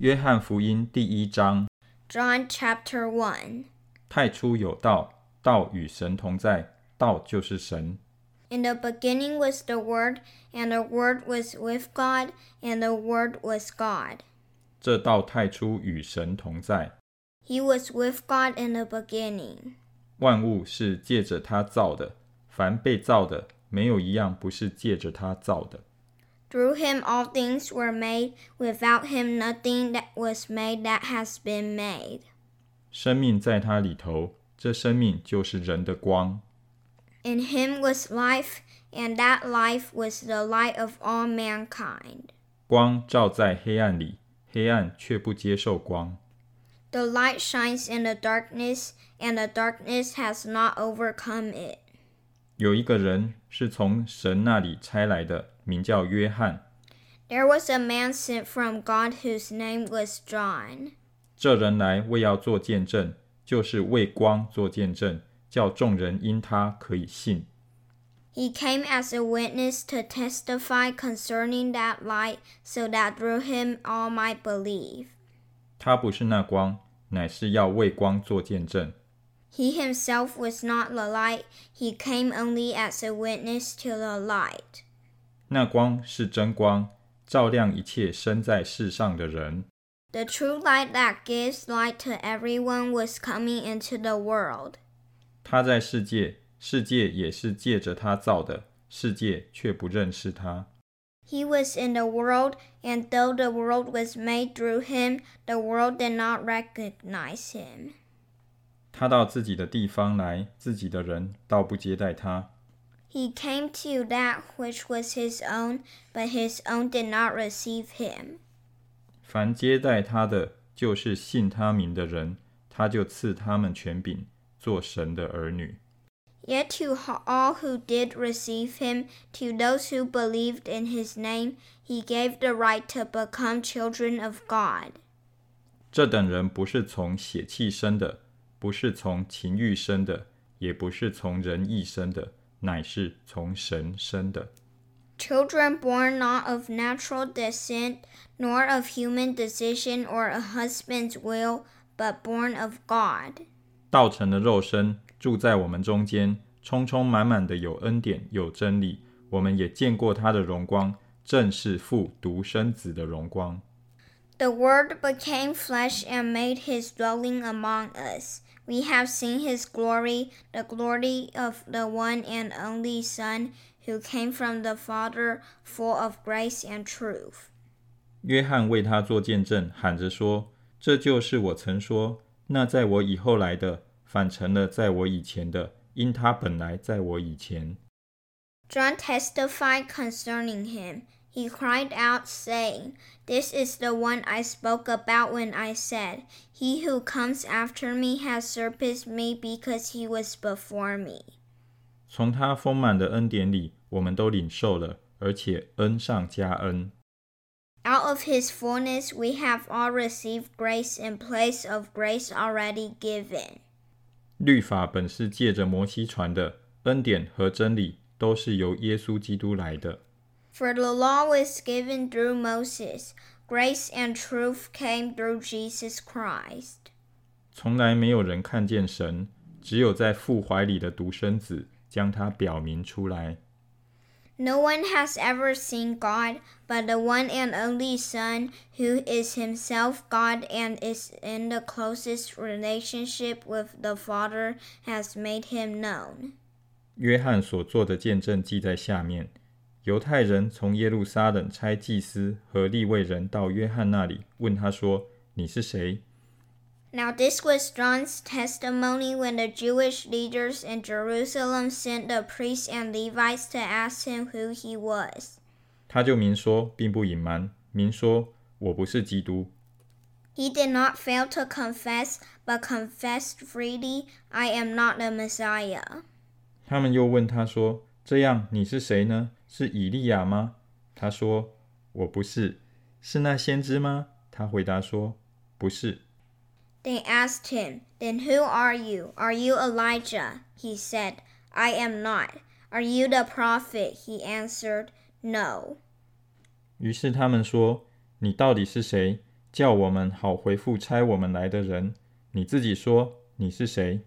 约翰福音第一章，John chapter 1. 太初有道，道与神同在，道就是神。In the beginning was the Word, and the Word was with God, and the Word was God. 这道太初与神同在，He was with God in the beginning. 万物是借着他造的，凡被造的，没有一样不是借着他造的。Through him all things were made, without him nothing that was made that has been made. 生命在他里头，这生命就是人的光。 In him was life, and that life was the light of all mankind. 光照在黑暗里，黑暗却不接受光。 The light shines in the darkness, and the darkness has not overcome it. 有一个人是从神那里差来的， 名叫约翰。 There was a man sent from God whose name was John. 这人来为要做见证，就是为光做见证，叫众人因他可以信。 He came as a witness to testify concerning that light, so that through him all might believe. 他不是那光，乃是要为光做见证。 He himself was not the light, he came only as a witness to the light. 那光是真光，照亮一切生在世上的人。The true light that gives light to everyone was coming into the world. 他在世界，世界也是借着他造的，世界却不认识他。He was in the world, and though the world was made through him, the world did not recognize him. 他到自己的地方来，自己的人倒不接待他。He came to that which was his own, but his own did not receive him. 凡接待他的，就是信他名的人，他就赐他们权柄，做神的儿女。 Yet to ho- all who did receive him, to those who believed in his name, he gave the right to become children of God. 这等人不是从血气生的，不是从情欲生的，也不是从人意生的， 乃是从神生的。 Children born not of natural descent, nor of human decision or a husband's will, but born of God. 道成的肉身住在我们中间，充充满满的有恩典，有真理。我们也见过他的荣光，正是父独生子的荣光。 The Word became flesh and made his dwelling among us. We have seen his glory, the glory of the one and only Son, who came from the Father, full of grace and truth. 约翰为他做见证，喊着说：“这就是我曾说，那在我以后来的，反成了在我以前的，因他本来在我以前。” John testified concerning him. He cried out, saying, This is the one I spoke about when I said, He who comes after me has surpassed me because he was before me. 从他丰满的恩典里，我们都领受了，而且恩上加恩。 Out of his fullness we have all received grace in place of grace already given. 律法本是借着摩西传的，恩典和真理都是由耶稣基督来的。 For the law was given through Moses, grace and truth came through Jesus Christ. 从来没有人看见神，只有在父怀里的独生子将他表明出来。 No one has ever seen God, but the one and only Son, who is himself God and is in the closest relationship with the Father, has made him known. 约翰所做的见证记在下面。 犹太人从耶路撒冷差祭司和利未人到约翰那里，问他说：“你是谁？” Now, this was John's testimony when the Jewish leaders in Jerusalem sent the priests and Levites to ask him who he was. 他就明说，并不隐瞒，明说：“我不是基督。He did not fail to confess, but confessed freely, I am not the Messiah. ”他们又问他说：“这样你是谁呢？是以利亚吗？”他说：“我不是。”是那先知吗？他回答说：“不是。” They asked him, Then who are you? Are you Elijah? He said, I am not. Are you the prophet? He answered, No. 于是他们说：“你到底是谁？ 叫我们好回复差我们来的人。你自己说你是谁？”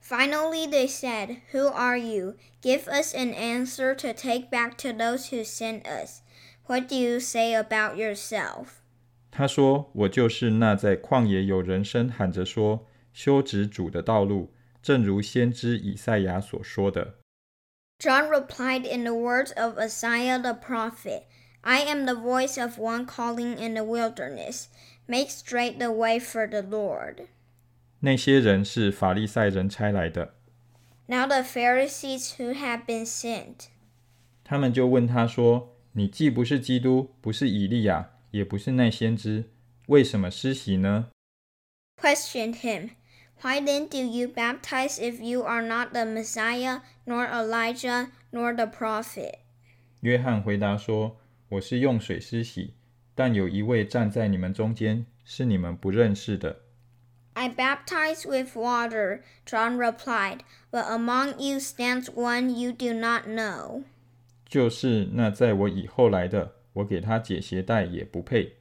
Finally, they said, Who are you? Give us an answer to take back to those who sent us. What do you say about yourself? 他说：“我就是那在旷野有人声喊着说，修直主的道路，正如先知以赛亚所说的。” John replied in the words of Isaiah the prophet, I am the voice of one calling in the wilderness, make straight the way for the Lord. 那些人是法利赛人差来的。Now the Pharisees who had been sent. 他们就问他说：“你既不是基督，不是以利亚，也不是那先知，为什么施洗呢？” Questioned him. Why then do you baptize if you are not the Messiah, nor Elijah, nor the prophet? 约翰回答说：“我是用水施洗，但有一位站在你们中间，是你们不认识的。” I baptize with water, John replied, but among you stands one you do not know. 就是那在我以后来的，我给他解鞋带也不配。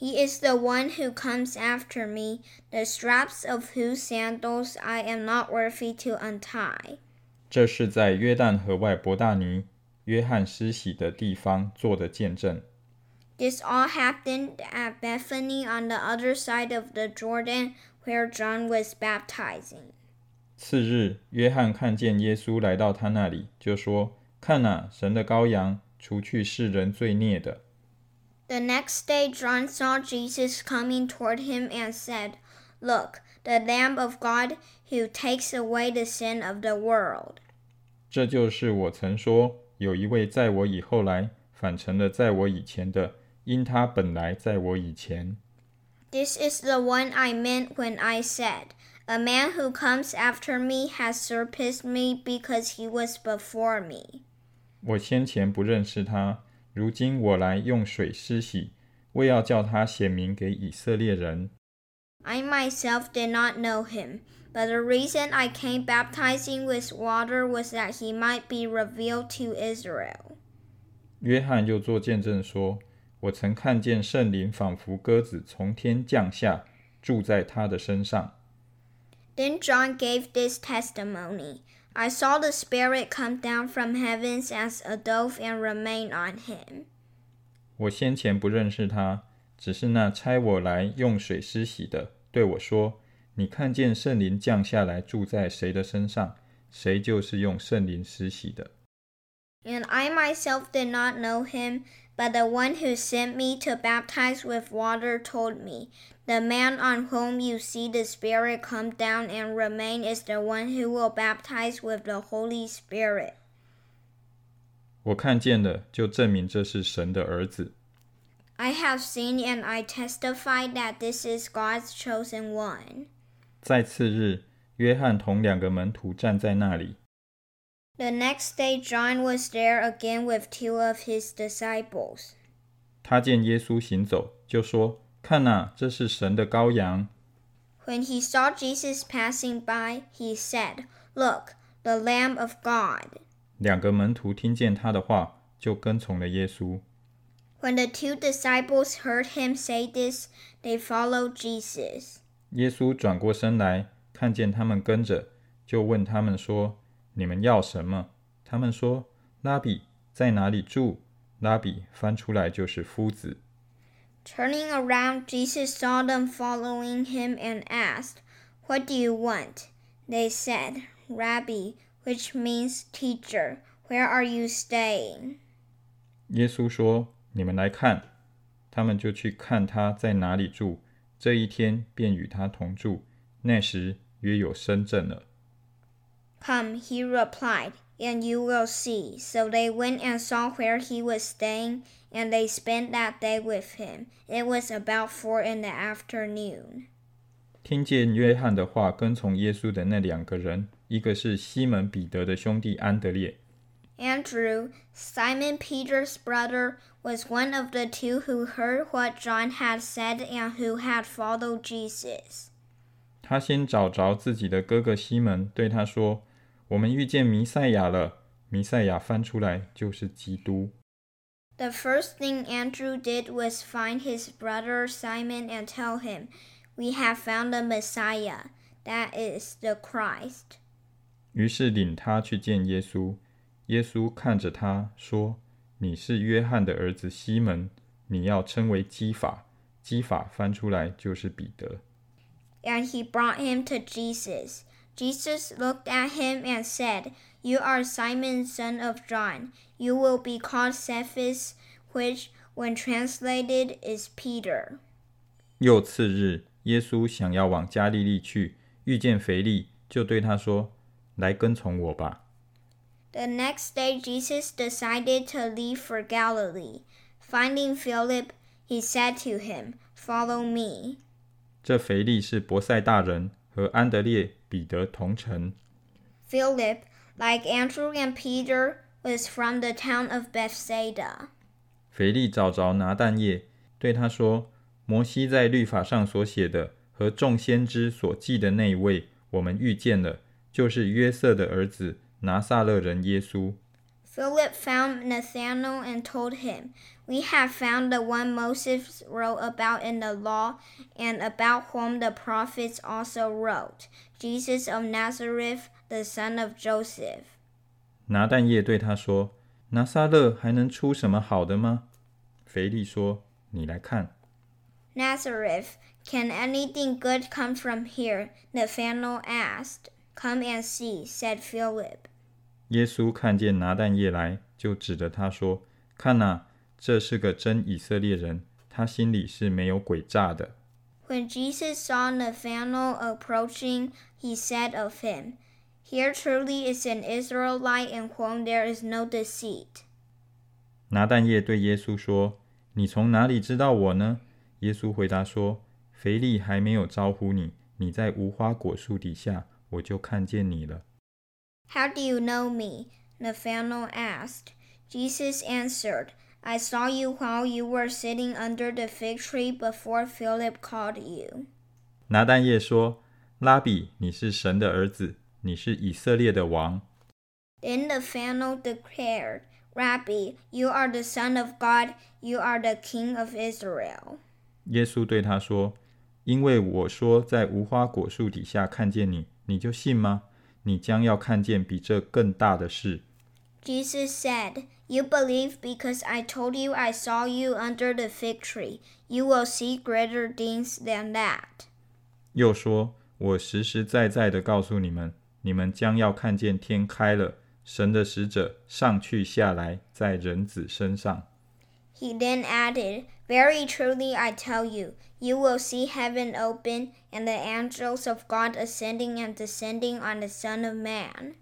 He is the one who comes after me, the straps of whose sandals I am not worthy to untie. 这是在约旦河外伯大尼约翰施洗的地方做的见证。 this all happened at Bethany on the other side of the Jordan where John was baptizing. 次日，约翰看见耶稣来到他那里，就说：“看哪，神的羔羊，除去世人罪孽的。” The next day, John saw Jesus coming toward him and said, Look, the Lamb of God who takes away the sin of the world. 这就是我曾说，有一位在我以后来，反成了在我以前的。 因他本来在我以前。This is the one I meant when I said, A man who comes after me has surpassed me because he was before me. 我先前不认识他，如今我来用水施洗，为要叫他显明给以色列人。I myself did not know him, but the reason I came baptizing with water was that he might be revealed to Israel. 约翰又作见证说。 我曾看见圣灵仿佛鸽子从天降下，住在他的身上。Then John gave this testimony: I saw the Spirit come down from heavens as a dove and remain on him. 我先前不认识他，只是那差我来用水施洗的对我说：“你看见圣灵降下来住在谁的身上，谁就是用圣灵施洗的。” And I myself did not know him. But the one who sent me to baptize with water told me, The man on whom you see the Spirit come down and remain is the one who will baptize with the Holy Spirit. 我看见了，就证明这是神的儿子。I have seen and I testify that this is God's chosen one. 在次日，约翰同两个门徒站在那里。 the next day, John was there again with two of his disciples. 他见耶稣行走，就说：“看哪，这是神的羔羊。” When he saw Jesus passing by, he said, "Look, the Lamb of God." 两个门徒听见他的话，就跟从了耶稣。When the two disciples heard him say this, they followed Jesus. 耶稣转过身来，看见他们跟着，就问他们说。 你们要什么？他们说：“拉比在哪里住？”拉比翻出来就是夫子。Turning around, Jesus saw them following him and asked, What do you want? They said, Rabbi, which means teacher, where are you staying? 耶稣说：“你们来看。”他们就去看他在哪里住。这一天便与他同住。那时约有深圳了。Come, he replied, and you will see. So they went and saw where he was staying, and they spent that day with him. It was about four in the afternoon. 听见约翰的话，跟从耶稣的那两个人，一个是西门彼得的兄弟安德烈。Andrew, Simon Peter's brother, was one of the two who heard what John had said and who had followed Jesus. 他先找着自己的哥哥西门，对他说。 我们遇见弥赛亚了。弥赛亚翻出来就是基督。 The first thing Andrew did was find his brother Simon and tell him, We have found the Messiah, that is the Christ. 于是领他去见耶稣。耶稣看着他说：“你是约翰的儿子西门，你要称为基法。基法翻出来就是彼得。” And he brought him to Jesus. Jesus looked at him and said, You are Simon, son of John. You will be called Cephas, which, when translated, is Peter. 又次日，耶稣想要往加利利去，遇见腓力，就对他说：“来跟从我吧。” The next day, Jesus decided to leave for Galilee. Finding Philip, he said to him, Follow me. 这腓力是伯赛大人，和安德烈、 彼得同城。Philip, like Andrew and Peter, was from the town of Bethsaida. 腓力找着拿但业，对他说：“摩西在律法上所写的和众先知所记的那一位，我们遇见了，就是约瑟的儿子拿撒勒人耶稣。” Philip found Nathanael and told him, We have found the one Moses wrote about in the law, and about whom the prophets also wrote, Jesus of Nazareth, the son of Joseph. 拿但业对他说：“拿撒勒还能出什么好的吗？”腓力说：“你来看。” Nazareth, can anything good come from here? Nathanael asked. Come and see, said Philip. 耶稣看见拿但业来，就指着他说：“看哪，这是个真以色列人，他心里是没有诡诈的。” When Jesus saw Nathanael approaching, he said of him, Here truly is an Israelite in whom there is no deceit. 拿但业对耶稣说：“你从哪里知道我呢？”耶稣回答说：“腓力还没有招呼你，你在无花果树底下，我就看见你了。” How do you know me? Nathanael asked. Jesus answered, I saw you while you were sitting under the fig tree before Philip called you. 拿但业说：“拉比，你是神的儿子，你是以色列的王。” Then Nathanael declared, Rabbi, you are the Son of God, you are the King of Israel. 耶稣对他说：“因为我说在无花果树底下看见你，你就信吗？ 你将要看见比这更大的事。” Jesus said, You believe because I told you I saw you under the fig tree. You will see greater things than that. 又说：“我实实在在的告诉你们，你们将要看见天开了，神的使者上去下来，在人子身上。” He then added, very truly I tell you, you will see heaven open and the angels of God ascending and descending on the Son of Man.